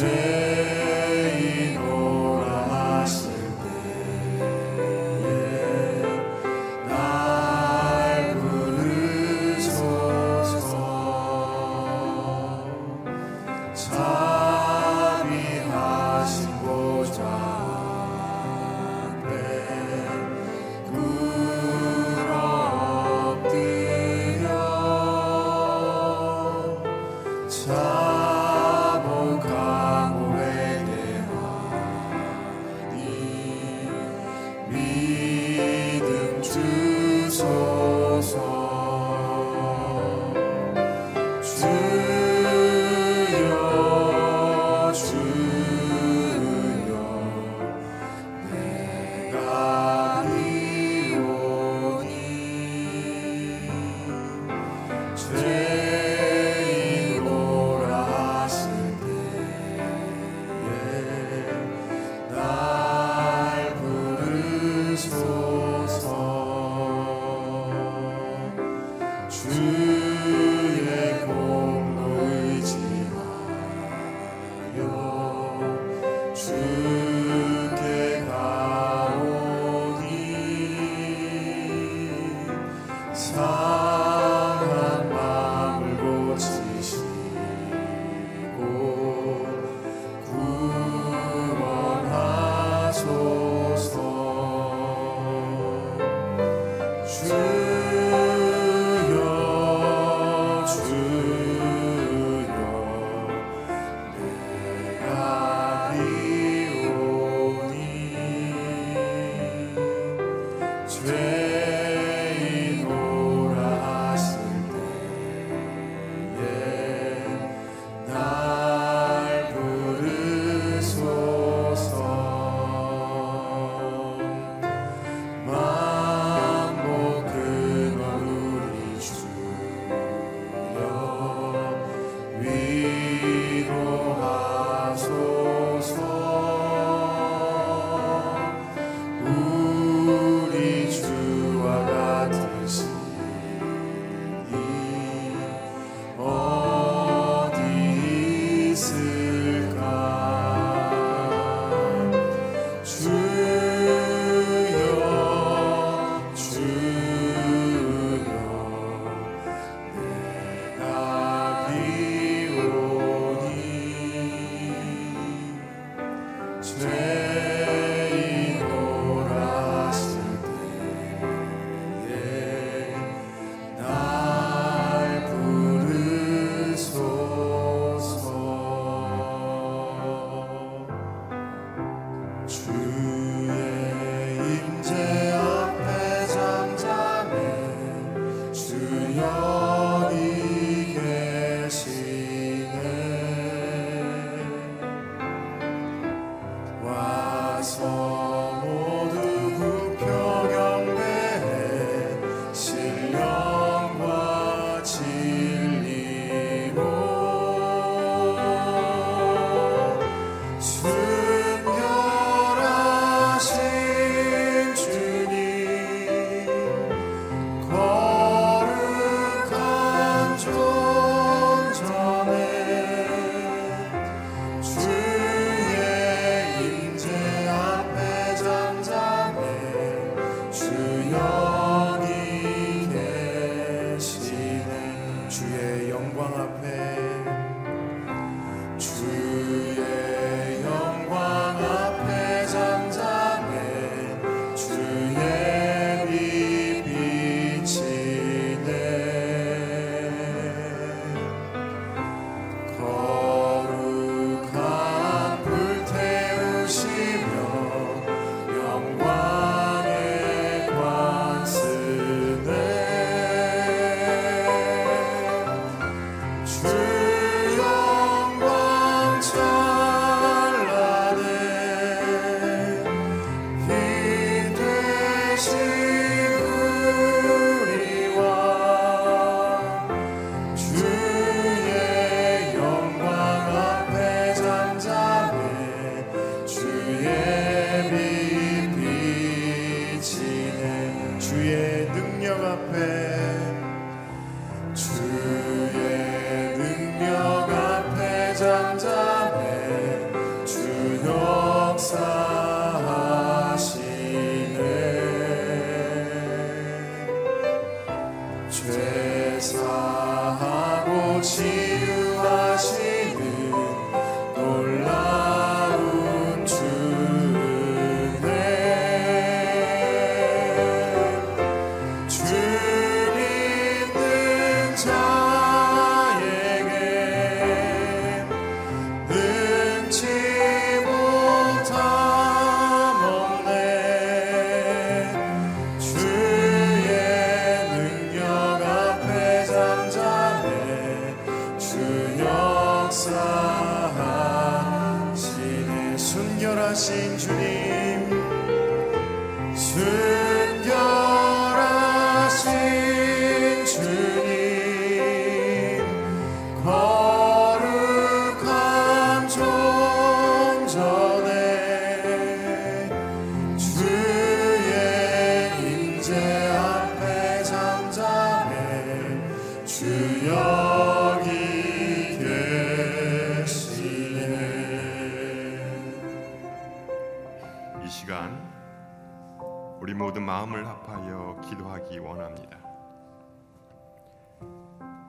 day.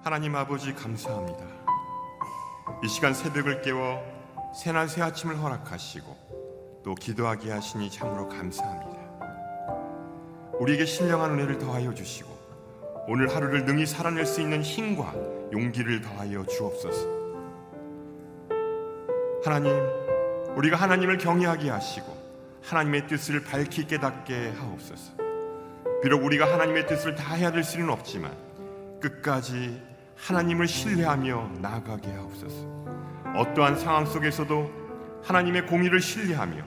하나님 아버지 감사합니다. 이 시간 새벽을 깨워 새날 새 아침을 허락하시고 또 기도하게 하시니 참으로 감사합니다. 우리에게 신령한 은혜를 더하여 주시고 오늘 하루를 능히 살아낼 수 있는 힘과 용기를 더하여 주옵소서. 하나님, 우리가 하나님을 경외하게 하시고 하나님의 뜻을 밝히 깨닫게 하옵소서. 비록 우리가 하나님의 뜻을 다 해야 될 수는 없지만 끝까지 하나님을 신뢰하며 나아가게 하옵소서. 어떠한 상황 속에서도 하나님의 공의를 신뢰하며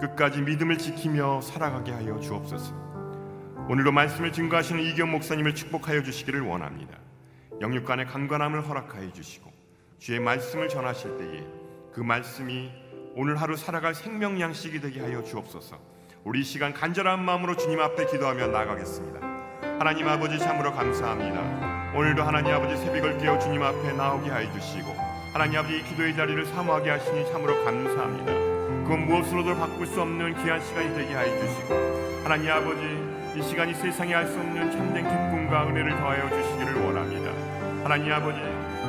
끝까지 믿음을 지키며 살아가게 하여 주옵소서. 오늘도 말씀을 증거하시는 이경 목사님을 축복하여 주시기를 원합니다. 영육간의 강건함을 허락하여 주시고 주의 말씀을 전하실 때에 그 말씀이 오늘 하루 살아갈 생명 양식이 되게 하여 주옵소서. 우리 시간 간절한 마음으로 주님 앞에 기도하며 나가겠습니다. 하나님 아버지 참으로 감사합니다. 오늘도 하나님 아버지 새벽을 깨어 주님 앞에 나오게 하여 주시고 하나님 아버지 기도의 자리를 사모하게 하시니 참으로 감사합니다. 그건 무엇으로도 바꿀 수 없는 귀한 시간이 되게 하여 주시고 하나님 아버지 이 시간이 세상에 알수 없는 참된 기쁨과 은혜를 더하여 주시기를 원합니다. 하나님 아버지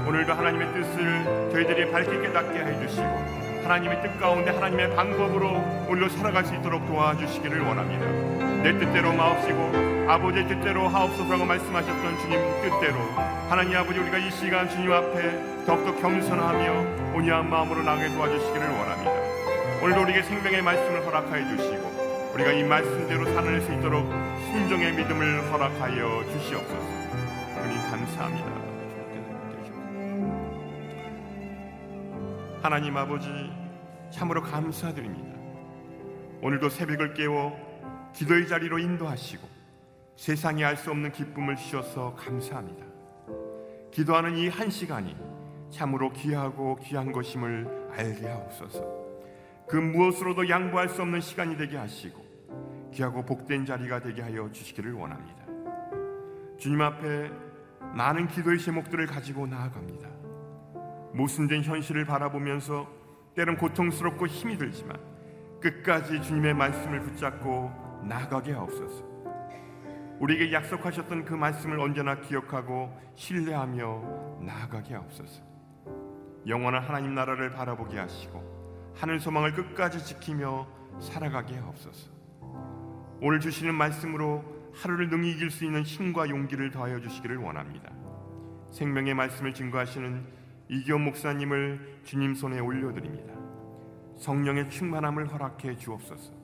오늘도 하나님의 뜻을 저희들이 밝게 깨닫게 해 주시고 하나님의 뜻 가운데 하나님의 방법으로 오늘로 살아갈 수 있도록 도와주시기를 원합니다. 내 뜻대로 마옵시고 아버지의 뜻대로 하옵소서라고 말씀하셨던 주님 뜻대로 하나님 아버지 우리가 이 시간 주님 앞에 더욱더 겸손하며 온유한 마음으로 나게 도와주시기를 원합니다. 오늘도 우리에게 생명의 말씀을 허락하여 주시고 우리가 이 말씀대로 살아낼 수 있도록 순종의 믿음을 허락하여 주시옵소서. 주님 감사합니다. 하나님 아버지 참으로 감사드립니다. 오늘도 새벽을 깨워 기도의 자리로 인도하시고 세상이 알 수 없는 기쁨을 주셔서 감사합니다. 기도하는 이 한 시간이 참으로 귀하고 귀한 것임을 알게 하옵소서. 그 무엇으로도 양보할 수 없는 시간이 되게 하시고 귀하고 복된 자리가 되게 하여 주시기를 원합니다. 주님 앞에 많은 기도의 제목들을 가지고 나아갑니다. 모순된 현실을 바라보면서 때론 고통스럽고 힘이 들지만 끝까지 주님의 말씀을 붙잡고 나아가게 하옵소서. 우리에게 약속하셨던 그 말씀을 언제나 기억하고 신뢰하며 나아가게 하옵소서. 영원한 하나님 나라를 바라보게 하시고 하늘 소망을 끝까지 지키며 살아가게 하옵소서. 오늘 주시는 말씀으로 하루를 능히 이길 수 있는 힘과 용기를 더하여 주시기를 원합니다. 생명의 말씀을 증거하시는 이기원 목사님을 주님 손에 올려드립니다. 성령의 충만함을 허락해 주옵소서.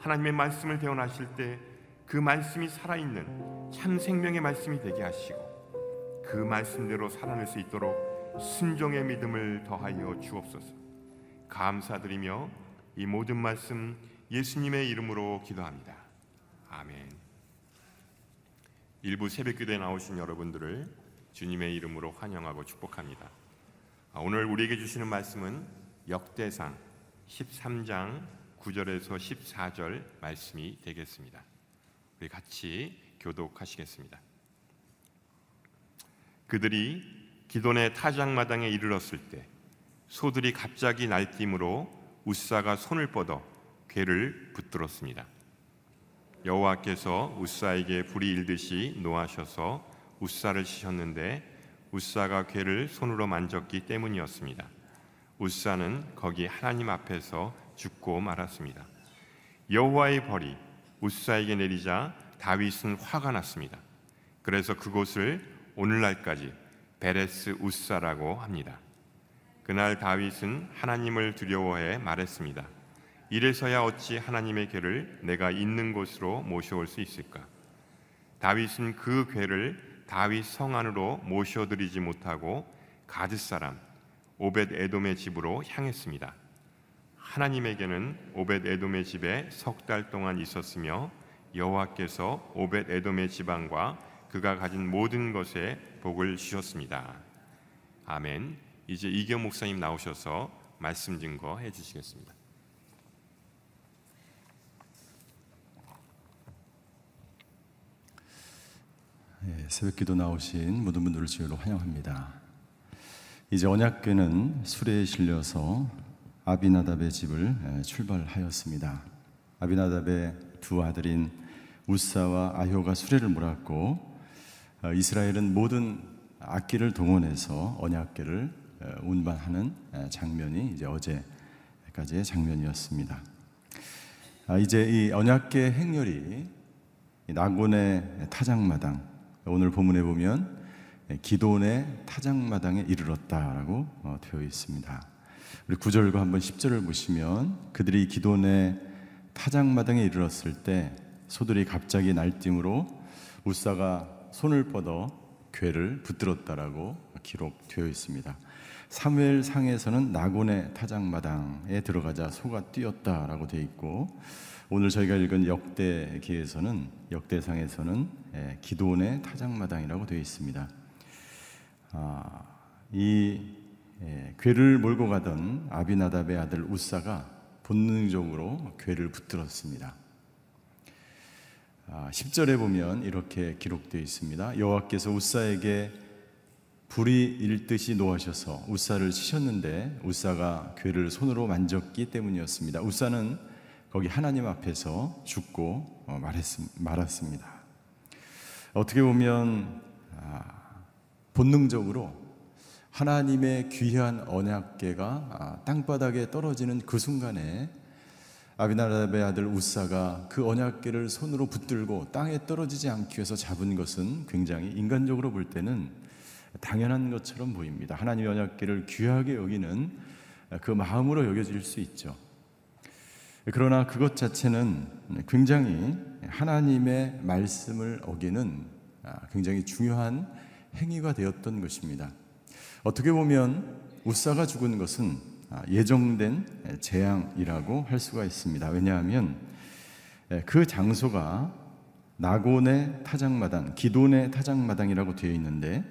하나님의 말씀을 대원하실 때 그 말씀이 살아있는 참 생명의 말씀이 되게 하시고 그 말씀대로 살아낼 수 있도록 순종의 믿음을 더하여 주옵소서. 감사드리며 이 모든 말씀 예수님의 이름으로 기도합니다. 아멘. 일부 새벽 기도에 나오신 여러분들을 주님의 이름으로 환영하고 축복합니다. 아, 오늘 우리에게 주시는 말씀은 역대상 13장 9절에서 14절 말씀이 되겠습니다. 우리 같이 교독하시겠습니다. 그들이 기돈의 타작마당에 이르렀을 때 소들이 갑자기 날뛰므로 우사가 손을 뻗어 괴를 붙들었습니다. 여호와께서 우사에게 불이 일듯이 노하셔서 우사를 치셨는데 우사가 괴를 손으로 만졌기 때문이었습니다. 우사는 거기 하나님 앞에서 죽고 말았습니다. 여호와의 벌이 우사에게 내리자 다윗은 화가 났습니다. 그래서 그곳을 오늘날까지 베레스 우사라고 합니다. 그날 다윗은 하나님을 두려워해 말했습니다. 이래서야 어찌 하나님의 괴를 내가 있는 곳으로 모셔올 수 있을까? 다윗은 그 괴를 다윗 성 안으로 모셔드리지 못하고 가드 사람 오벳 에돔의 집으로 향했습니다. 하나님에게는 오벳 에돔의 집에 석 달 동안 있었으며 여호와께서 오벳 에돔의 지방과 그가 가진 모든 것에 복을 주셨습니다. 아멘. 이제 이경 목사님 나오셔서 말씀 증거해 주시겠습니다. 예, 새벽기도 나오신 모든 분들을 주로 환영합니다. 이제 언약궤는 수레에 실려서 아비나답의 집을 예, 출발하였습니다. 아비나답의 두 아들인 우사와 아효가 수레를 몰았고 어, 이스라엘은 모든 악기를 동원해서 언약궤를 어, 운반하는 장면이 이제 어제까지의 장면이었습니다. 아, 이제 이 언약궤 행렬이 나곤의 타작마당 오늘 본문에 보면 기도의 타작마당에 이르렀다라고 어, 되어 있습니다. 우리 9절과 한번 10절을 보시면 그들이 기도의 타작마당에 이르렀을 때 소들이 갑자기 날뛰므로 우사가 손을 뻗어 괴를 붙들었다라고 기록되어 있습니다. 사무엘 상에서는 나곤의 타작마당에 들어가자 소가 뛰었다라고 되어 있고 오늘 저희가 읽은 역대기에서는 역대상에서는 예, 기도원의 타작마당이라고 되어 있습니다. 아, 이 예, 괴를 몰고 가던 아비나답의 아들 우사가 본능적으로 괴를 붙들었습니다. 아, 10절에 보면 이렇게 기록되어 있습니다. 여호와께서 우사에게 불이 일듯이 노하셔서 우사를 치셨는데 우사가 괴를 손으로 만졌기 때문이었습니다. 우사는 거기 하나님 앞에서 죽고 어, 말았습니다. 어떻게 보면 아, 본능적으로 하나님의 귀한 언약계가 아, 땅바닥에 떨어지는 그 순간에 아비나답의 아들 우사가 그 언약계를 손으로 붙들고 땅에 떨어지지 않기 위해서 잡은 것은 굉장히 인간적으로 볼 때는 당연한 것처럼 보입니다. 하나님의 언약계를 귀하게 여기는 그 마음으로 여겨질 수 있죠. 그러나 그것 자체는 굉장히 하나님의 말씀을 어기는 아, 굉장히 중요한 행위가 되었던 것입니다. 어떻게 보면 우사가 죽은 것은 아, 예정된 재앙이라고 할 수가 있습니다. 왜냐하면 그 장소가 나곤의 타작마당, 기돈의 타작마당이라고 되어 있는데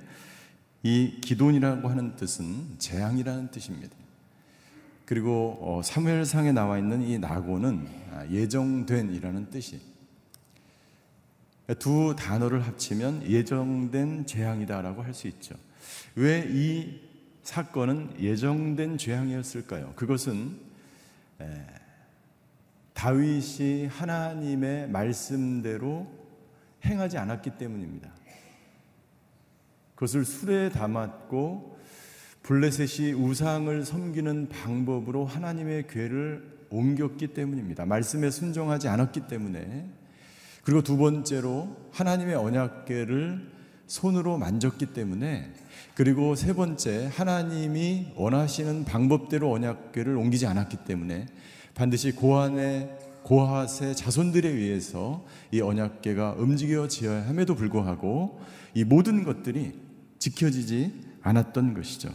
이 기돈이라고 하는 뜻은 재앙이라는 뜻입니다. 그리고 어, 사무엘상에 나와 있는 이 나곤은 아, 예정된이라는 뜻이 두 단어를 합치면 예정된 재앙이다라고 할 수 있죠. 왜 이 사건은 예정된 죄악이었을까요? 그것은 다윗이 하나님의 말씀대로 행하지 않았기 때문입니다. 그것을 술에 담았고 블레셋이 우상을 섬기는 방법으로 하나님의 괴를 옮겼기 때문입니다. 말씀에 순종하지 않았기 때문에 그리고 두 번째로 하나님의 언약궤를 손으로 만졌기 때문에 그리고 세 번째 하나님이 원하시는 방법대로 언약궤를 옮기지 않았기 때문에 반드시 고한의 고핫의 자손들에 의해서 이 언약궤가 움직여져야 함에도 불구하고 이 모든 것들이 지켜지지 않았던 것이죠.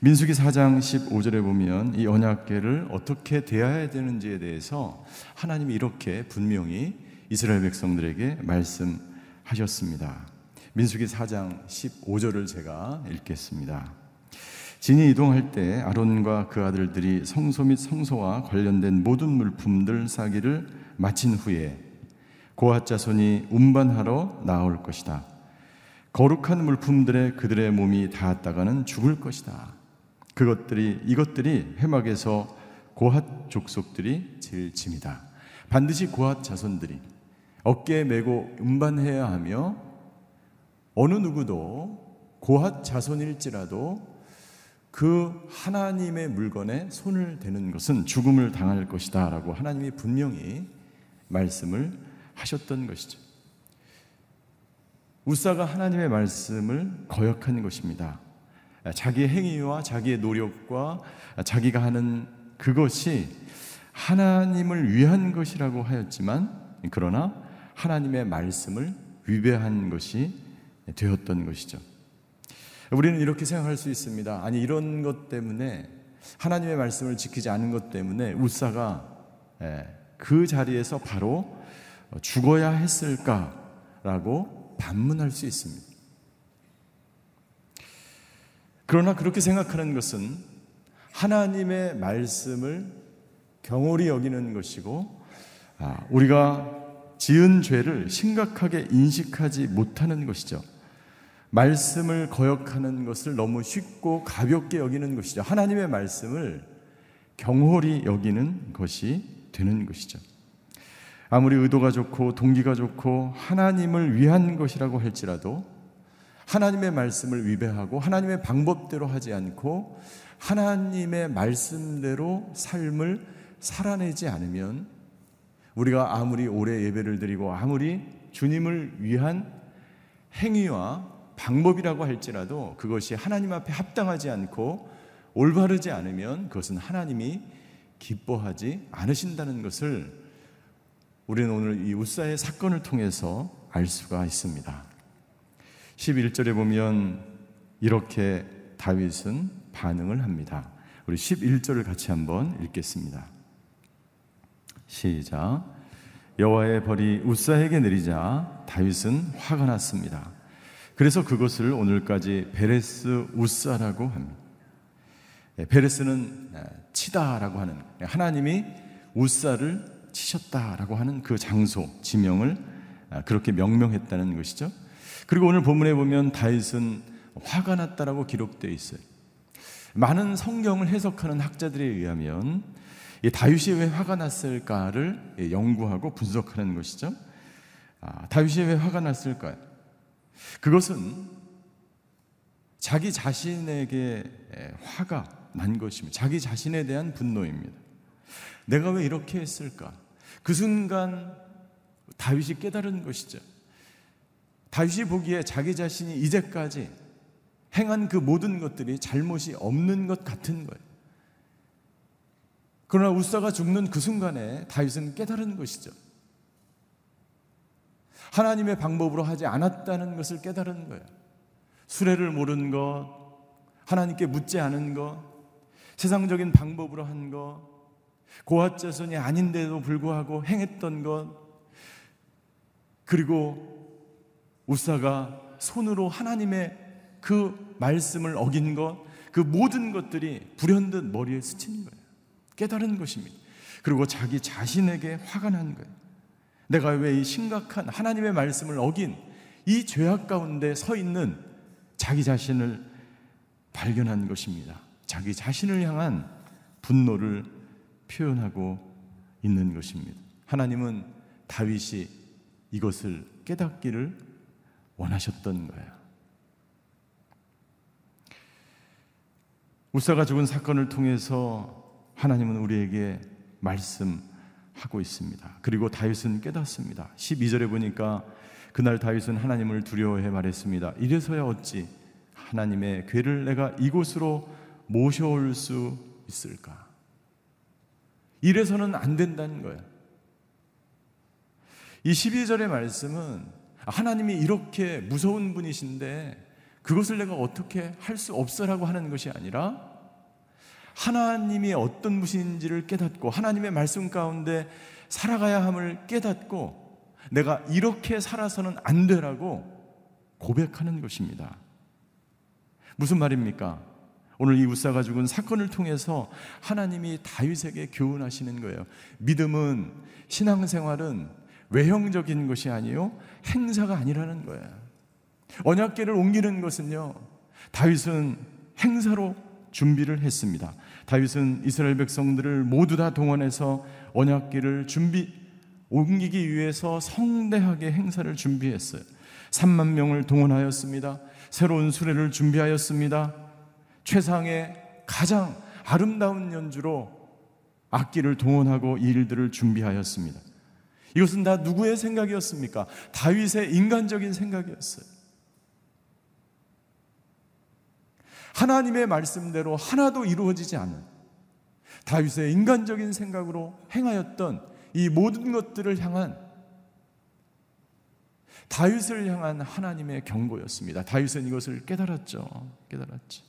민수기 4장 15절에 보면 이 언약궤를 어떻게 대해야 되는지에 대해서 하나님이 이렇게 분명히 이스라엘 백성들에게 말씀하셨습니다. 민수기 4장 15절을 제가 읽겠습니다. 진이 이동할 때 아론과 그 아들들이 성소 및 성소와 관련된 모든 물품들 싸기를 마친 후에 고핫 자손이 운반하러 나올 것이다. 거룩한 물품들에 그들의 몸이 닿았다가는 죽을 것이다. 그것들이 이것들이 해막에서 고핫 족속들이 제일 짐이다. 반드시 고핫 자손들이 어깨에 메고 운반해야 하며 어느 누구도 고핫 자손일지라도 그 하나님의 물건에 손을 대는 것은 죽음을 당할 것이다 라고 하나님이 분명히 말씀을 하셨던 것이죠. 우사가 하나님의 말씀을 거역한 것입니다. 자기의 행위와 자기의 노력과 자기가 하는 그것이 하나님을 위한 것이라고 하였지만 그러나 하나님의 말씀을 위배한 것이 되었던 것이죠. 우리는 이렇게 생각할 수 있습니다. 아니 이런 것 때문에 하나님의 말씀을 지키지 않은 것 때문에 우사가 예, 그 자리에서 바로 죽어야 했을까라고 반문할 수 있습니다. 그러나 그렇게 생각하는 것은 하나님의 말씀을 경홀히 여기는 것이고 아, 우리가 지은 죄를 심각하게 인식하지 못하는 것이죠. 말씀을 거역하는 것을 너무 쉽고 가볍게 여기는 것이죠. 하나님의 말씀을 경홀히 여기는 것이 되는 것이죠. 아무리 의도가 좋고 동기가 좋고 하나님을 위한 것이라고 할지라도 하나님의 말씀을 위배하고 하나님의 방법대로 하지 않고 하나님의 말씀대로 삶을 살아내지 않으면 우리가 아무리 오래 예배를 드리고 아무리 주님을 위한 행위와 방법이라고 할지라도 그것이 하나님 앞에 합당하지 않고 올바르지 않으면 그것은 하나님이 기뻐하지 않으신다는 것을 우리는 오늘 이 우사의 사건을 통해서 알 수가 있습니다. 11절에 보면 이렇게 다윗은 반응을 합니다. 우리 11절을 같이 한번 읽겠습니다. 시작. 여호와의 벌이 우사에게 내리자 다윗은 화가 났습니다. 그래서 그것을 오늘까지 베레스 우사라고 합니다. 예, 베레스는 아, 치다라고 하는 하나님이 우사를 치셨다라고 하는 그 장소 지명을 아, 그렇게 명명했다는 것이죠. 그리고 오늘 본문에 보면 다윗은 화가 났다라고 기록되어 있어요. 많은 성경을 해석하는 학자들에 의하면 다윗이 왜 화가 났을까를 연구하고 분석하는 것이죠. 아, 다윗이 왜 화가 났을까요? 그것은 자기 자신에게 화가 난 것입니다. 자기 자신에 대한 분노입니다. 내가 왜 이렇게 했을까? 그 순간 다윗이 깨달은 것이죠. 다윗이 보기에 자기 자신이 이제까지 행한 그 모든 것들이 잘못이 없는 것 같은 거예요. 그러나 우사가 죽는 그 순간에 다윗은 깨달은 것이죠. 하나님의 방법으로 하지 않았다는 것을 깨달은 거예요. 수레를 모른 것, 하나님께 묻지 않은 것, 세상적인 방법으로 한 것, 고아 자손이 아닌데도 불구하고 행했던 것, 그리고 우사가 손으로 하나님의 그 말씀을 어긴 것, 그 모든 것들이 불현듯 머리에 스친 거예요. 깨달은 것입니다. 그리고 자기 자신에게 화가 난 거예요. 내가 왜 이 심각한 하나님의 말씀을 어긴 이 죄악 가운데 서 있는 자기 자신을 발견한 것입니다. 자기 자신을 향한 분노를 표현하고 있는 것입니다. 하나님은 다윗이 이것을 깨닫기를 원하셨던 거예요. 우사가 죽은 사건을 통해서 하나님은 우리에게 말씀 하고 있습니다. 그리고 다윗은 깨닫습니다. 12절에 보니까 그날 다윗은 하나님을 두려워해 말했습니다. 이래서야 어찌 하나님의 괴를 내가 이곳으로 모셔올 수 있을까? 이래서는 안 된다는 거예요. 이 12절의 말씀은 하나님이 이렇게 무서운 분이신데 그것을 내가 어떻게 할 수 없어라고 하는 것이 아니라 하나님이 어떤 분인지를 깨닫고 하나님의 말씀 가운데 살아가야 함을 깨닫고 내가 이렇게 살아서는 안 되라고 고백하는 것입니다. 무슨 말입니까? 오늘 이 우사가 죽은 사건을 통해서 하나님이 다윗에게 교훈하시는 거예요. 믿음은 신앙생활은 외형적인 것이 아니요 행사가 아니라는 거예요. 언약궤를 옮기는 것은요 다윗은 행사로 준비를 했습니다. 다윗은 이스라엘 백성들을 모두 다 동원해서 언약궤를 준비 옮기기 위해서 성대하게 행사를 준비했어요. 3만 명을 동원하였습니다. 새로운 수레를 준비하였습니다. 최상의 가장 아름다운 연주로 악기를 동원하고 일들을 준비하였습니다. 이것은 다 누구의 생각이었습니까? 다윗의 인간적인 생각이었어요. 하나님의 말씀대로 하나도 이루어지지 않은 다윗의 인간적인 생각으로 행하였던 이 모든 것들을 향한 다윗을 향한 하나님의 경고였습니다. 다윗은 이것을 깨달았죠. 깨달았죠.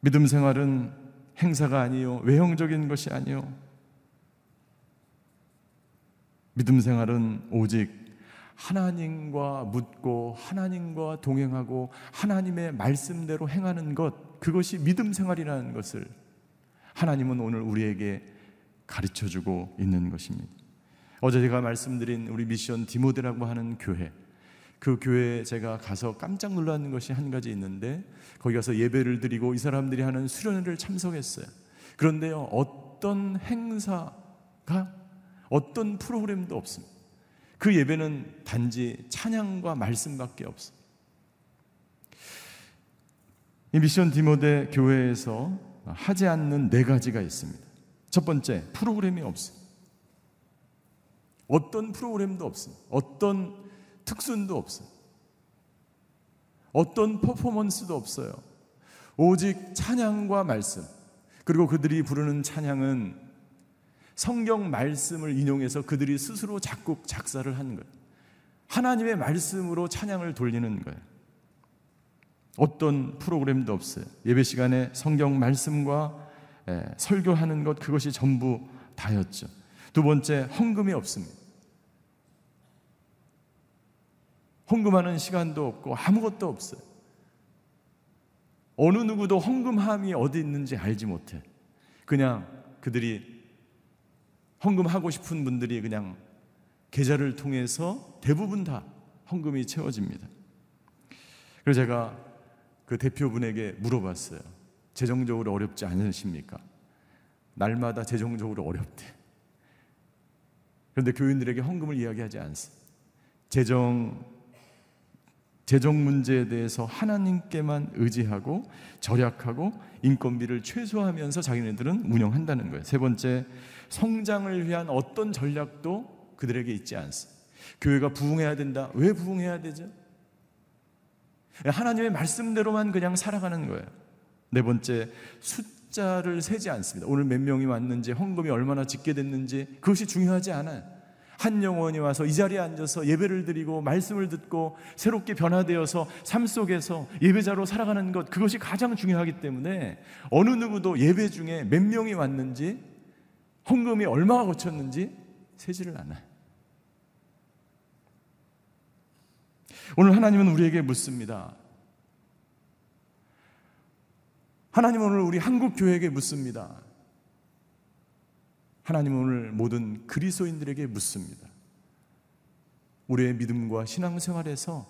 믿음 생활은 행사가 아니요 외형적인 것이 아니요 믿음 생활은 오직 하나님과 묻고 하나님과 동행하고 하나님의 말씀대로 행하는 것 그것이 믿음 생활이라는 것을 하나님은 오늘 우리에게 가르쳐 주고 있는 것입니다. 어제 제가 말씀드린 우리 미션 디모데라고 하는 교회 그 교회에 제가 가서 깜짝 놀라는 것이 한 가지 있는데 거기 가서 예배를 드리고 이 사람들이 하는 수련회를 참석했어요. 그런데요 어떤 행사 어떤 프로그램도 없습니다. 그 예배는 단지 찬양과 말씀밖에 없어. 이 미션 디모데 교회에서 하지 않는 네 가지가 있습니다. 첫 번째, 프로그램이 없어. 어떤 프로그램도 없어. 어떤 특순도 없어. 어떤 퍼포먼스도 없어요. 오직 찬양과 말씀. 그리고 그들이 부르는 찬양은 성경 말씀을 인용해서 그들이 스스로 작곡, 작사를 하는 거예요. 하나님의 말씀으로 찬양을 돌리는 거예요. 어떤 프로그램도 없어요. 예배 시간에 성경 말씀과 예, 설교하는 것 그것이 전부 다였죠. 두 번째 헌금이 없습니다. 헌금하는 시간도 없고 아무것도 없어요. 어느 누구도 헌금함이 어디 있는지 알지 못해. 그냥 그들이 헌금하고 싶은 분들이 그냥 계좌를 통해서 대부분 다 헌금이 채워집니다. 그래서 제가 그 대표분에게 물어봤어요. 재정적으로 어렵지 않으십니까? 날마다 재정적으로 어렵대. 그런데 교인들에게 헌금을 이야기하지 않습니다. 재정 재정 문제에 대해서 하나님께만 의지하고 절약하고 인건비를 최소화하면서 자기네들은 운영한다는 거예요. 세 번째, 성장을 위한 어떤 전략도 그들에게 있지 않습니다. 교회가 부흥해야 된다. 왜 부흥해야 되죠? 하나님의 말씀대로만 그냥 살아가는 거예요. 네 번째, 숫자를 세지 않습니다. 오늘 몇 명이 왔는지, 헌금이 얼마나 짓게 됐는지, 그것이 중요하지 않아요. 한 영혼이 와서 이 자리에 앉아서 예배를 드리고 말씀을 듣고 새롭게 변화되어서 삶 속에서 예배자로 살아가는 것 그것이 가장 중요하기 때문에 어느 누구도 예배 중에 몇 명이 왔는지 헌금이 얼마가 거쳤는지 세지를 않아요. 오늘 하나님은 우리에게 묻습니다. 하나님 오늘 우리 한국 교회에게 묻습니다. 하나님 오늘 모든 그리스도인들에게 묻습니다. 우리의 믿음과 신앙생활에서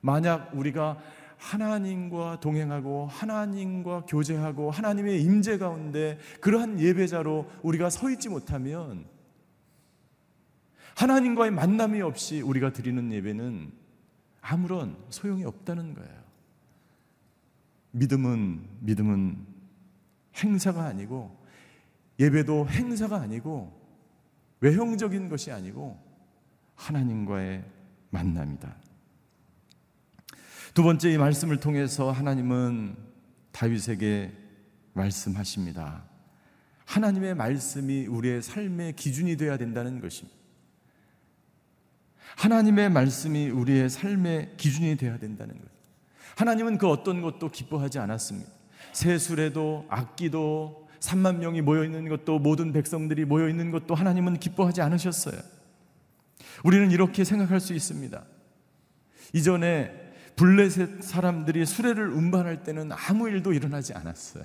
만약 우리가 하나님과 동행하고 하나님과 교제하고 하나님의 임재 가운데 그러한 예배자로 우리가 서 있지 못하면 하나님과의 만남이 없이 우리가 드리는 예배는 아무런 소용이 없다는 거예요. 믿음은 믿음은 행사가 아니고 예배도 행사가 아니고 외형적인 것이 아니고 하나님과의 만남이다. 두 번째 이 말씀을 통해서 하나님은 다윗에게 말씀하십니다. 하나님의 말씀이 우리의 삶의 기준이 되어야 된다는 것입니다. 하나님의 말씀이 우리의 삶의 기준이 되어야 된다는 것. 하나님은 그 어떤 것도 기뻐하지 않았습니다. 세술에도 악기도 3만 명이 모여 있는 것도 모든 백성들이 모여 있는 것도 하나님은 기뻐하지 않으셨어요. 우리는 이렇게 생각할 수 있습니다. 이전에 블레셋 사람들이 수레를 운반할 때는 아무 일도 일어나지 않았어요.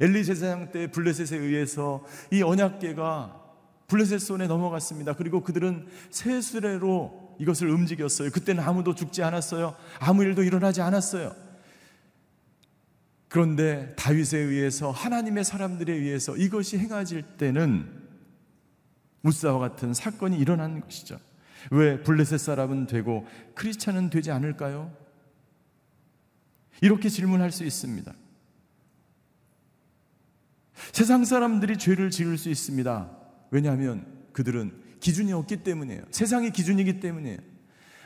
엘리 제사장 때 블레셋에 의해서 이 언약궤가 블레셋 손에 넘어갔습니다. 그리고 그들은 새 수레로 이것을 움직였어요. 그때는 아무도 죽지 않았어요. 아무 일도 일어나지 않았어요. 그런데 다윗에 의해서 하나님의 사람들에 의해서 이것이 행해질 때는 무사와 같은 사건이 일어난 것이죠. 왜 블레셋 사람은 되고 크리스찬은 되지 않을까요? 이렇게 질문할 수 있습니다. 세상 사람들이 죄를 지을 수 있습니다. 왜냐하면 그들은 기준이 없기 때문이에요. 세상의 기준이기 때문이에요.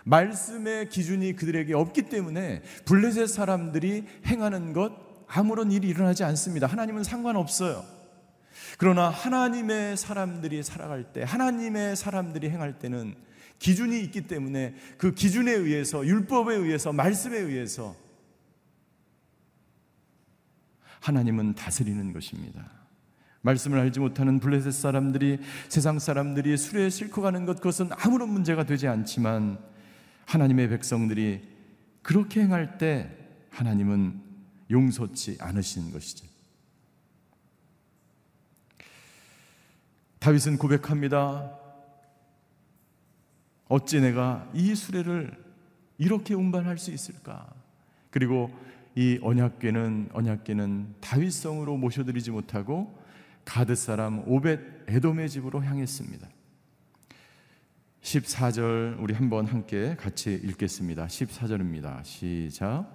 말씀의 기준이 그들에게 없기 때문에 블레셋 사람들이 행하는 것 아무런 일이 일어나지 않습니다. 하나님은 상관없어요. 그러나 하나님의 사람들이 살아갈 때, 하나님의 사람들이 행할 때는 기준이 있기 때문에 그 기준에 의해서, 율법에 의해서, 말씀에 의해서 하나님은 다스리는 것입니다. 말씀을 알지 못하는 블레셋 사람들이 세상 사람들이 술에 싣고 가는 것 그것은 아무런 문제가 되지 않지만 하나님의 백성들이 그렇게 행할 때 하나님은 용서치 않으신 것이죠. 다윗은 고백합니다. 어찌 내가 이 수레를 이렇게 운반할 수 있을까? 그리고 이 언약궤는 언약궤는 다윗성으로 모셔드리지 못하고 가드 사람 오벳 에돔의 집으로 향했습니다. 14절 우리 한번 함께 같이 읽겠습니다. 14절입니다. 시작.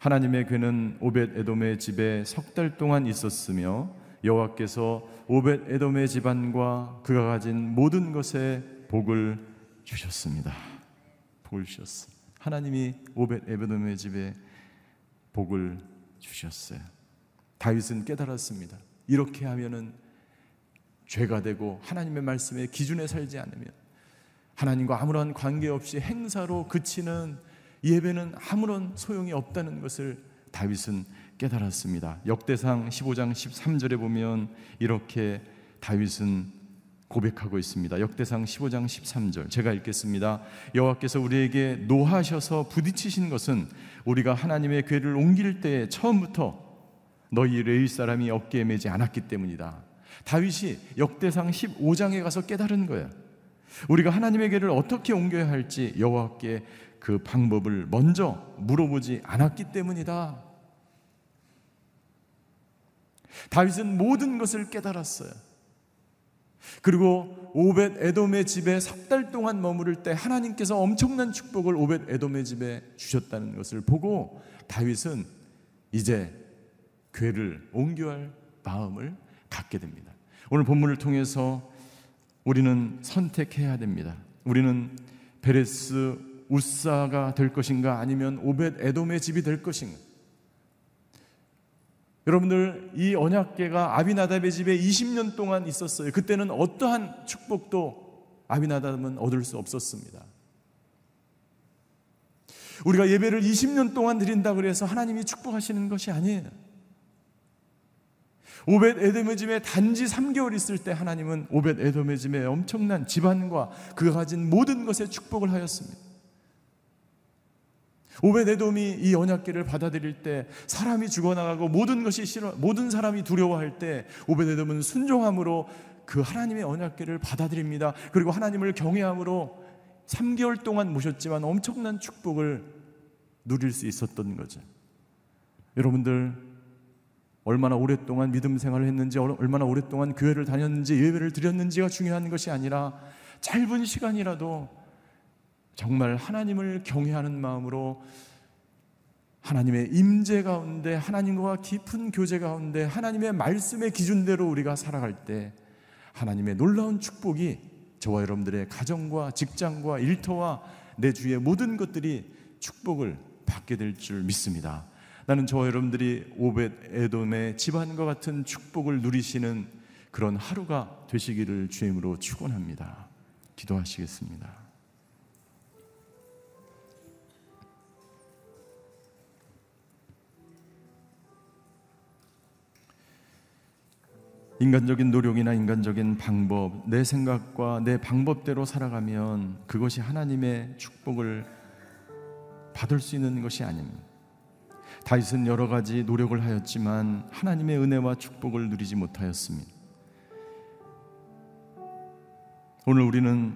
하나님의 괴는 오벳 에돔의 집에 석 달 동안 있었으며 여호와께서 오벳 에돔의 집안과 그가 가진 모든 것에 복을 주셨습니다. 복을 주셨어. 하나님이 오벳 에돔의 집에 복을 주셨어요. 다윗은 깨달았습니다. 이렇게 하면은 죄가 되고 하나님의 말씀에 기준에 살지 않으면 하나님과 아무런 관계 없이 행사로 그치는 예배는 아무런 소용이 없다는 것을 다윗은 깨달았습니다. 역대상 15장 13절에 보면 이렇게 다윗은 고백하고 있습니다. 역대상 15장 13절 제가 읽겠습니다. 여호와께서 우리에게 노하셔서 부딪히신 것은 우리가 하나님의 궤를 옮길 때 처음부터 너희 레위 사람이 어깨에 매지 않았기 때문이다. 다윗이 역대상 15장에 가서 깨달은 거예요. 우리가 하나님의 궤를 어떻게 옮겨야 할지 여호와께 그 방법을 먼저 물어보지 않았기 때문이다. 다윗은 모든 것을 깨달았어요. 그리고 오벳 에돔의 집에 석달 동안 머무를 때 하나님께서 엄청난 축복을 오벳 에돔의 집에 주셨다는 것을 보고 다윗은 이제 괴를 옮겨할 마음을 갖게 됩니다. 오늘 본문을 통해서 우리는 선택해야 됩니다. 우리는 베레스 우사가 될 것인가 아니면 오벳 에돔의 집이 될 것인가? 여러분들 이 언약계가 아비나답의 집에 20년 동안 있었어요. 그때는 어떠한 축복도 아비나답은 얻을 수 없었습니다. 우리가 예배를 20년 동안 드린다 그래서 하나님이 축복하시는 것이 아니에요. 오벳 에돔의 집에 단지 3개월 있을 때 하나님은 오벳 에돔의 집에 엄청난 집안과 그가 가진 모든 것에 축복을 하였습니다. 오베데돔이 이 언약궤를 받아들일 때 사람이 죽어나가고 모든 것이 싫어 모든 사람이 두려워할 때 오베데돔은 순종함으로 그 하나님의 언약궤를 받아들입니다. 그리고 하나님을 경외함으로 3개월 동안 모셨지만 엄청난 축복을 누릴 수 있었던 거죠. 여러분들 얼마나 오랫동안 믿음 생활을 했는지 얼마나 오랫동안 교회를 다녔는지 예배를 드렸는지가 중요한 것이 아니라 짧은 시간이라도 정말 하나님을 경외하는 마음으로 하나님의 임재 가운데 하나님과 깊은 교제 가운데 하나님의 말씀의 기준대로 우리가 살아갈 때 하나님의 놀라운 축복이 저와 여러분들의 가정과 직장과 일터와 내 주의 모든 것들이 축복을 받게 될 줄 믿습니다. 나는 저와 여러분들이 오벳 에돔의 집안과 같은 축복을 누리시는 그런 하루가 되시기를 주임으로 축원합니다. 기도하시겠습니다. 인간적인 노력이나 인간적인 방법, 내 생각과 내 방법대로 살아가면 그것이 하나님의 축복을 받을 수 있는 것이 아닙니다. 다윗은 여러 가지 노력을 하였지만 하나님의 은혜와 축복을 누리지 못하였습니다. 오늘 우리는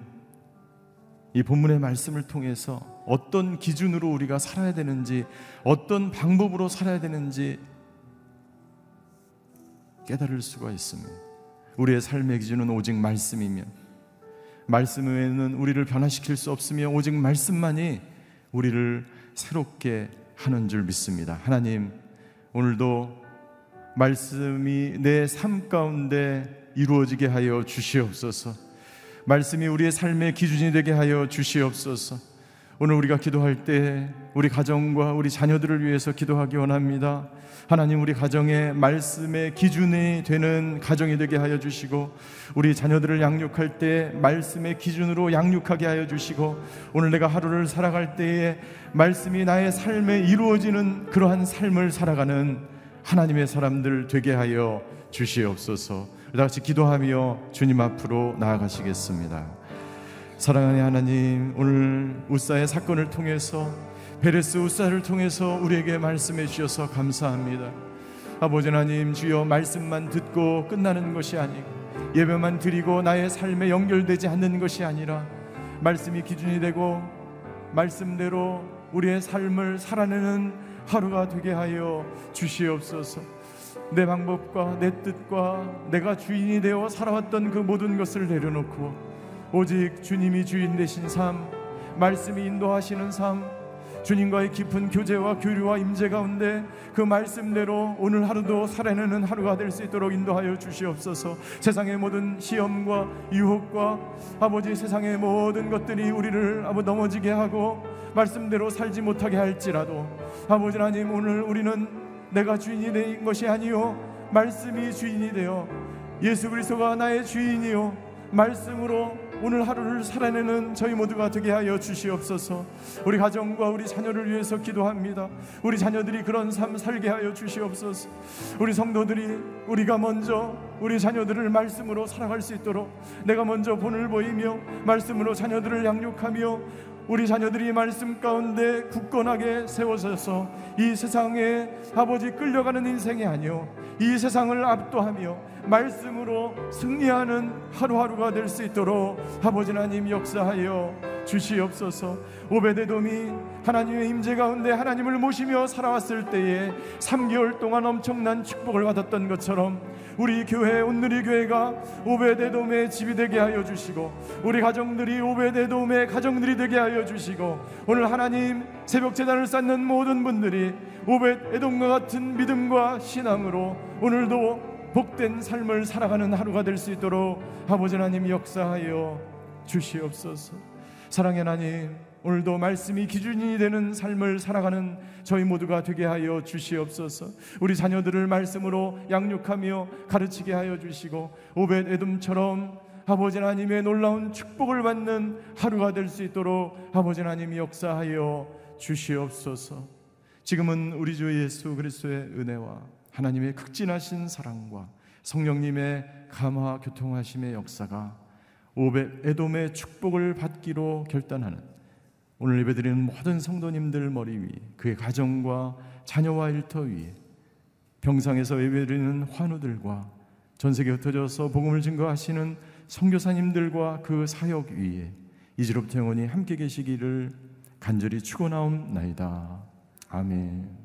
이 본문의 말씀을 통해서 어떤 기준으로 우리가 살아야 되는지, 어떤 방법으로 살아야 되는지 깨달을 수가 있습니다. 우리의 삶의 기준은 오직 말씀이며 말씀 외에는 우리를 변화시킬 수 없으며 오직 말씀만이 우리를 새롭게 하는 줄 믿습니다. 하나님, 오늘도 말씀이 내 삶 가운데 이루어지게 하여 주시옵소서. 말씀이 우리의 삶의 기준이 되게 하여 주시옵소서. 오늘 우리가 기도할 때 우리 가정과 우리 자녀들을 위해서 기도하기 원합니다. 하나님 우리 가정의 말씀의 기준이 되는 가정이 되게 하여 주시고 우리 자녀들을 양육할 때 말씀의 기준으로 양육하게 하여 주시고 오늘 내가 하루를 살아갈 때에 말씀이 나의 삶에 이루어지는 그러한 삶을 살아가는 하나님의 사람들 되게 하여 주시옵소서. 다 같이 기도하며 주님 앞으로 나아가시겠습니다. 사랑하는 하나님, 오늘 우사의 사건을 통해서 베레스 우사를 통해서 우리에게 말씀해 주셔서 감사합니다. 아버지 하나님, 주여 말씀만 듣고 끝나는 것이 아니고 예배만 드리고 나의 삶에 연결되지 않는 것이 아니라 말씀이 기준이 되고 말씀대로 우리의 삶을 살아내는 하루가 되게 하여 주시옵소서. 내 방법과 내 뜻과 내가 주인이 되어 살아왔던 그 모든 것을 내려놓고 오직 주님이 주인 되신 삶, 말씀이 인도하시는 삶, 주님과의 깊은 교제와 교류와 임재 가운데 그 말씀대로 오늘 하루도 살아내는 하루가 될 수 있도록 인도하여 주시옵소서. 세상의 모든 시험과 유혹과 아버지 세상의 모든 것들이 우리를 아버 넘어지게 하고 말씀대로 살지 못하게 할지라도 아버지 하나님 오늘 우리는 내가 주인이 된 것이 아니요 말씀이 주인이 되어 예수 그리스도가 나의 주인이요 말씀으로 오늘 하루를 살아내는 저희 모두가 되게 하여 주시옵소서. 우리 가정과 우리 자녀를 위해서 기도합니다. 우리 자녀들이 그런 삶 살게 하여 주시옵소서. 우리 성도들이 우리가 먼저 우리 자녀들을 말씀으로 살아갈 수 있도록 내가 먼저 본을 보이며 말씀으로 자녀들을 양육하며 우리 자녀들이 말씀 가운데 굳건하게 세워져서 이 세상에 아버지 끌려가는 인생이 아니요 이 세상을 압도하며 말씀으로 승리하는 하루하루가 될 수 있도록 아버지 하나님 역사하여 주시옵소서. 오베데돔이 하나님의 임재 가운데 하나님을 모시며 살아왔을 때에 3개월 동안 엄청난 축복을 받았던 것처럼 우리 교회 온누리 교회가 오베데돔의 집이 되게 하여 주시고 우리 가정들이 오베데돔의 가정들이 되게 하여 주시고 오늘 하나님 새벽 재단을 쌓는 모든 분들이 오베데돔과 같은 믿음과 신앙으로 오늘도 복된 삶을 살아가는 하루가 될 수 있도록 아버지 하나님 역사하여 주시옵소서. 사랑의 하나님, 오늘도 말씀이 기준이 되는 삶을 살아가는 저희 모두가 되게 하여 주시옵소서. 우리 자녀들을 말씀으로 양육하며 가르치게 하여 주시고 오벳 에돔처럼 아버지 하나님의 놀라운 축복을 받는 하루가 될 수 있도록 아버지 하나님 역사하여 주시옵소서. 지금은 우리 주 예수 그리스도의 은혜와 하나님의 극진하신 사랑과 성령님의 감화 교통하심의 역사가 오벳 에돔의 축복을 받기로 결단하는 오늘 예배드리는 모든 성도님들 머리 위 그의 가정과 자녀와 일터 위에 병상에서 예배드리는 환우들과 전 세계 흩어져서 복음을 증거하시는 선교사님들과 그 사역 위에 이지롭 영원히 함께 계시기를 간절히 축원하옵나이다. 아멘.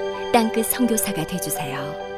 땅끝 성교사가 되주세요